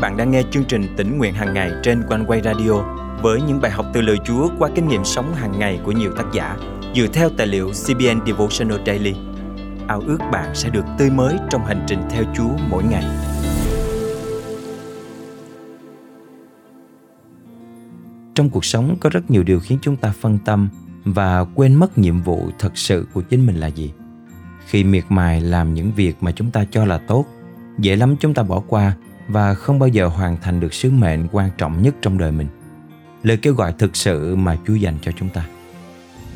bạn đang nghe chương trình tỉnh nguyện hàng ngày trên quanh quay radio với những bài học từ lời Chúa qua kinh nghiệm sống hàng ngày của nhiều tác giả dựa theo tài liệu CBN Devotional Daily. Ao ước bạn sẽ được tươi mới trong hành trình theo Chúa mỗi ngày. Trong cuộc sống có rất nhiều điều khiến chúng ta phân tâm và quên mất nhiệm vụ thật sự của chính mình là gì. Khi miệt mài làm những việc mà chúng ta cho là tốt, dễ lắm chúng ta bỏ qua và không bao giờ hoàn thành được sứ mệnh quan trọng nhất trong đời mình. Lời kêu gọi thực sự mà Chúa dành cho chúng ta.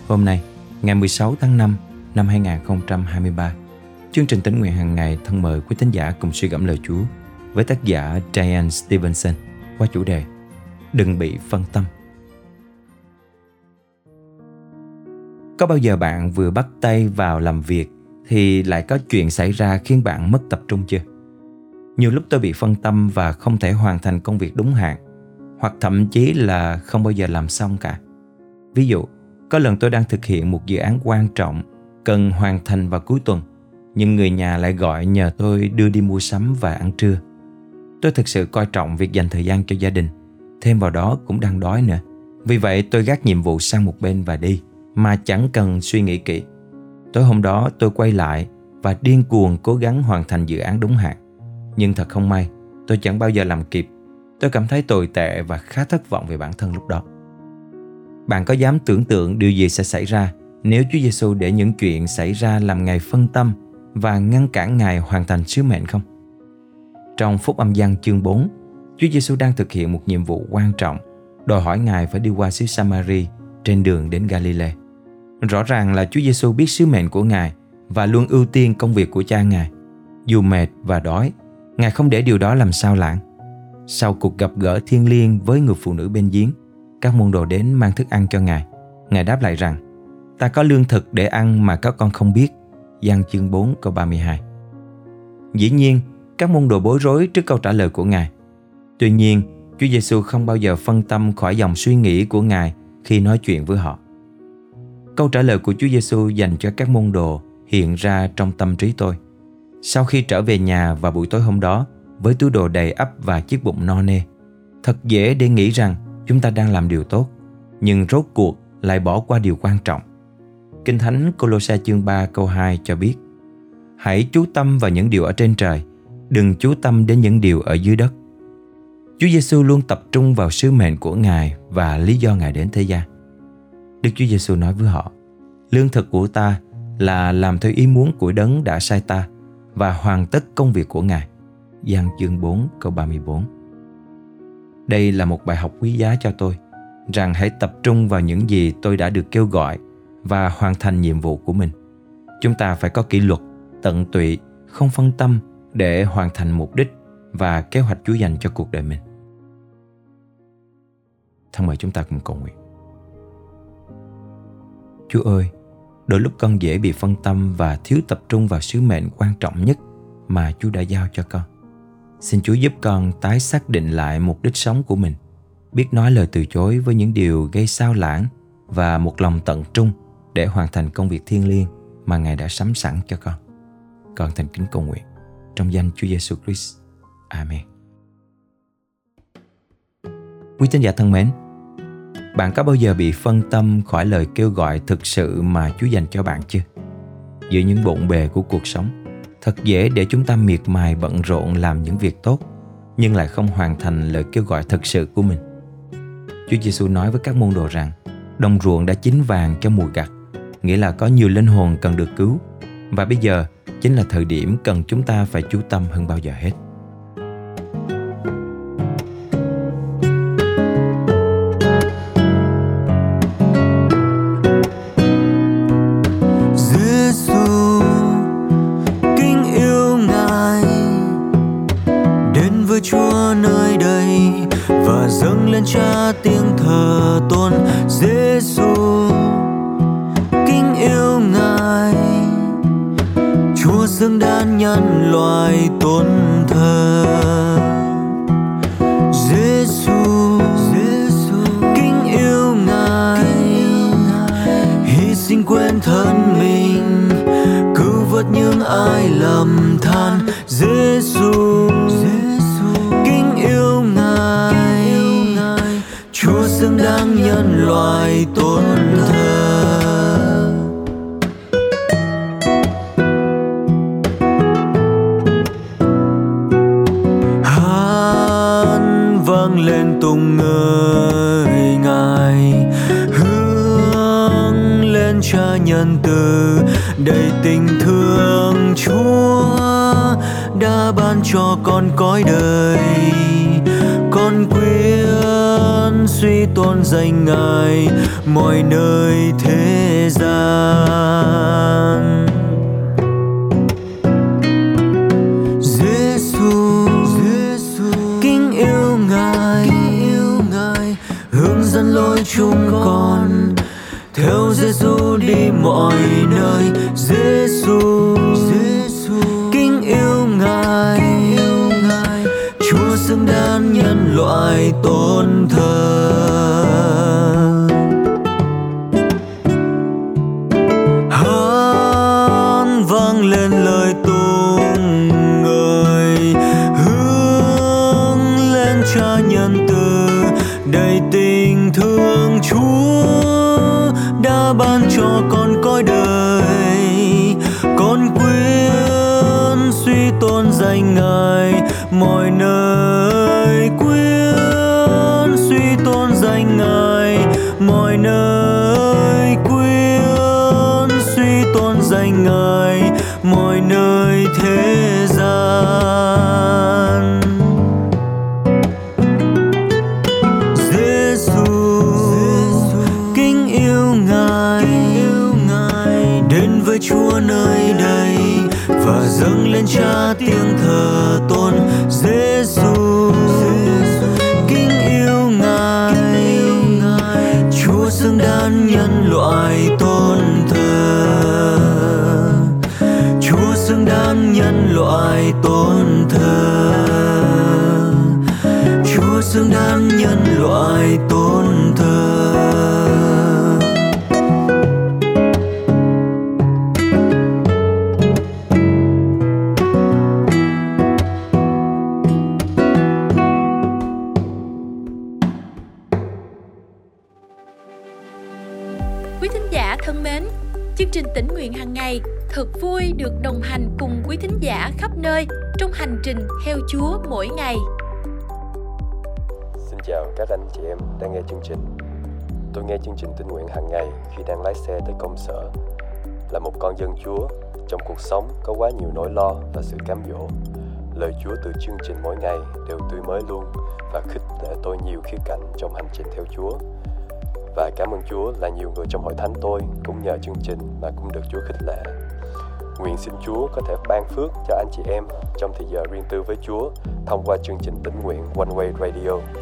Hôm nay, ngày 16 tháng 5 năm 2023, chương trình tính nguyện hàng ngày thân mời quý thính giả cùng suy gẫm lời Chúa với tác giả Diane Stevenson qua chủ đề Đừng bị phân tâm. Có bao giờ bạn vừa bắt tay vào làm việc thì lại có chuyện xảy ra khiến bạn mất tập trung chưa? Nhiều lúc tôi bị phân tâm và không thể hoàn thành công việc đúng hạn hoặc thậm chí là không bao giờ làm xong cả. Ví dụ, có lần tôi đang thực hiện một dự án quan trọng cần hoàn thành vào cuối tuần nhưng người nhà lại gọi nhờ tôi đưa đi mua sắm và ăn trưa. Tôi thực sự coi trọng việc dành thời gian cho gia đình, thêm vào đó cũng đang đói nữa. Vì vậy tôi gác nhiệm vụ sang một bên và đi, mà chẳng cần suy nghĩ kỹ. Tối hôm đó tôi quay lại và điên cuồng cố gắng hoàn thành dự án đúng hạn. Nhưng thật không may, tôi chẳng bao giờ làm kịp. Tôi cảm thấy tồi tệ và khá thất vọng về bản thân lúc đó. Bạn có dám tưởng tượng điều gì sẽ xảy ra nếu Chúa Giêsu để những chuyện xảy ra làm Ngài phân tâm và ngăn cản Ngài hoàn thành sứ mệnh không? Trong Phúc Âm Giăng chương 4, Chúa Giêsu đang thực hiện một nhiệm vụ quan trọng, đòi hỏi Ngài phải đi qua xứ Samari trên đường đến Galilee. Rõ ràng là Chúa Giêsu biết sứ mệnh của Ngài và luôn ưu tiên công việc của cha Ngài. Dù mệt và đói, Ngài không để điều đó làm sao lãng. Sau cuộc gặp gỡ thiên liêng với người phụ nữ bên giếng, các môn đồ đến mang thức ăn cho Ngài. Ngài đáp lại rằng, ta có lương thực để ăn mà các con không biết. Giăng chương 4 câu 32 Dĩ nhiên, các môn đồ bối rối trước câu trả lời của Ngài. Tuy nhiên, Chúa Giêsu không bao giờ phân tâm khỏi dòng suy nghĩ của Ngài khi nói chuyện với họ. Câu trả lời của Chúa Giêsu dành cho các môn đồ hiện ra trong tâm trí tôi. Sau khi trở về nhà vào buổi tối hôm đó với túi đồ đầy ắp và chiếc bụng no nê, thật dễ để nghĩ rằng chúng ta đang làm điều tốt, nhưng rốt cuộc lại bỏ qua điều quan trọng. Kinh Thánh Colossae chương 3 câu 2 cho biết Hãy chú tâm vào những điều ở trên trời, đừng chú tâm đến những điều ở dưới đất. Chúa Giêsu luôn tập trung vào sứ mệnh của Ngài và lý do Ngài đến thế gian. Đức Chúa Giêsu nói với họ: Lương thực của ta là làm theo ý muốn của đấng đã sai ta và hoàn tất công việc của Ngài. Giăng chương 4 câu 34 Đây là một bài học quý giá cho tôi rằng hãy tập trung vào những gì tôi đã được kêu gọi và hoàn thành nhiệm vụ của mình. Chúng ta phải có kỷ luật, tận tụy, không phân tâm để hoàn thành mục đích và kế hoạch Chúa dành cho cuộc đời mình. Thân mời chúng ta cùng cầu nguyện. Chúa ơi, đôi lúc con dễ bị phân tâm và thiếu tập trung vào sứ mệnh quan trọng nhất mà Chúa đã giao cho con. Xin Chúa giúp con tái xác định lại mục đích sống của mình, biết nói lời từ chối với những điều gây sao lãng và một lòng tận trung để hoàn thành công việc thiêng liêng mà Ngài đã sắm sẵn cho con. Con thành kính cầu nguyện trong danh Chúa Giêsu Christ. Amen. Quý tín giả thân mến, bạn có bao giờ bị phân tâm khỏi lời kêu gọi thực sự mà Chúa dành cho bạn chưa? Giữa những bộn bề của cuộc sống, thật dễ để chúng ta miệt mài bận rộn làm những việc tốt, nhưng lại không hoàn thành lời kêu gọi thực sự của mình. Chúa Giêsu nói với các môn đồ rằng, đồng ruộng đã chín vàng cho mùa gặt, nghĩa là có nhiều linh hồn cần được cứu. Và bây giờ chính là thời điểm cần chúng ta phải chú tâm hơn bao giờ hết. Chúa nơi đây và dâng lên Cha tiếng thờ tôn Giêsu kính yêu Ngài, Chúa xứng đan nhân loài tôn thờ. Giêsu kính yêu Ngài, hy sinh quên thân mình, cứu vớt những ai lầm hay tốn hát vang lên tung ngơi ngài hướng lên cha nhân từ. Đầy tình thương chúa đã ban cho con cõi đời suy tôn danh ngài mọi nơi thế gian. Giêsu kính yêu ngài hướng dẫn lối chúng con. Theo Giêsu đi mọi nơi Giêsu kính yêu ngài, Chúa xứng đáng nhân loại tôn thờ. Con suy tôn danh ngài, mọi nơi quyến suy tôn danh ngài, mọi nơi quyến suy tôn danh ngài, mọi nơi thế xứng đáng nhân loại tôn thờ Quý thính giả thân mến, chương trình tỉnh nguyện hàng ngày thật vui được đồng hành cùng quý thính giả khắp nơi trong hành trình theo Chúa mỗi ngày. Chào các anh chị em đang nghe chương trình. Tôi nghe chương trình tinh nguyện hàng ngày khi đang lái xe tới công sở. Là một con dân Chúa, trong cuộc sống có quá nhiều nỗi lo và sự cám dỗ. Lời Chúa từ chương trình mỗi ngày đều tươi mới luôn và khích lệ tôi nhiều khía cạnh trong hành trình theo Chúa. Và cảm ơn Chúa là nhiều người trong hội thánh tôi cũng nhờ chương trình mà cũng được Chúa khích lệ. Nguyện xin Chúa có thể ban phước cho anh chị em trong thời giờ riêng tư với Chúa thông qua chương trình tỉnh nguyện One Way Radio.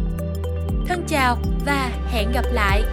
Thân chào và hẹn gặp lại.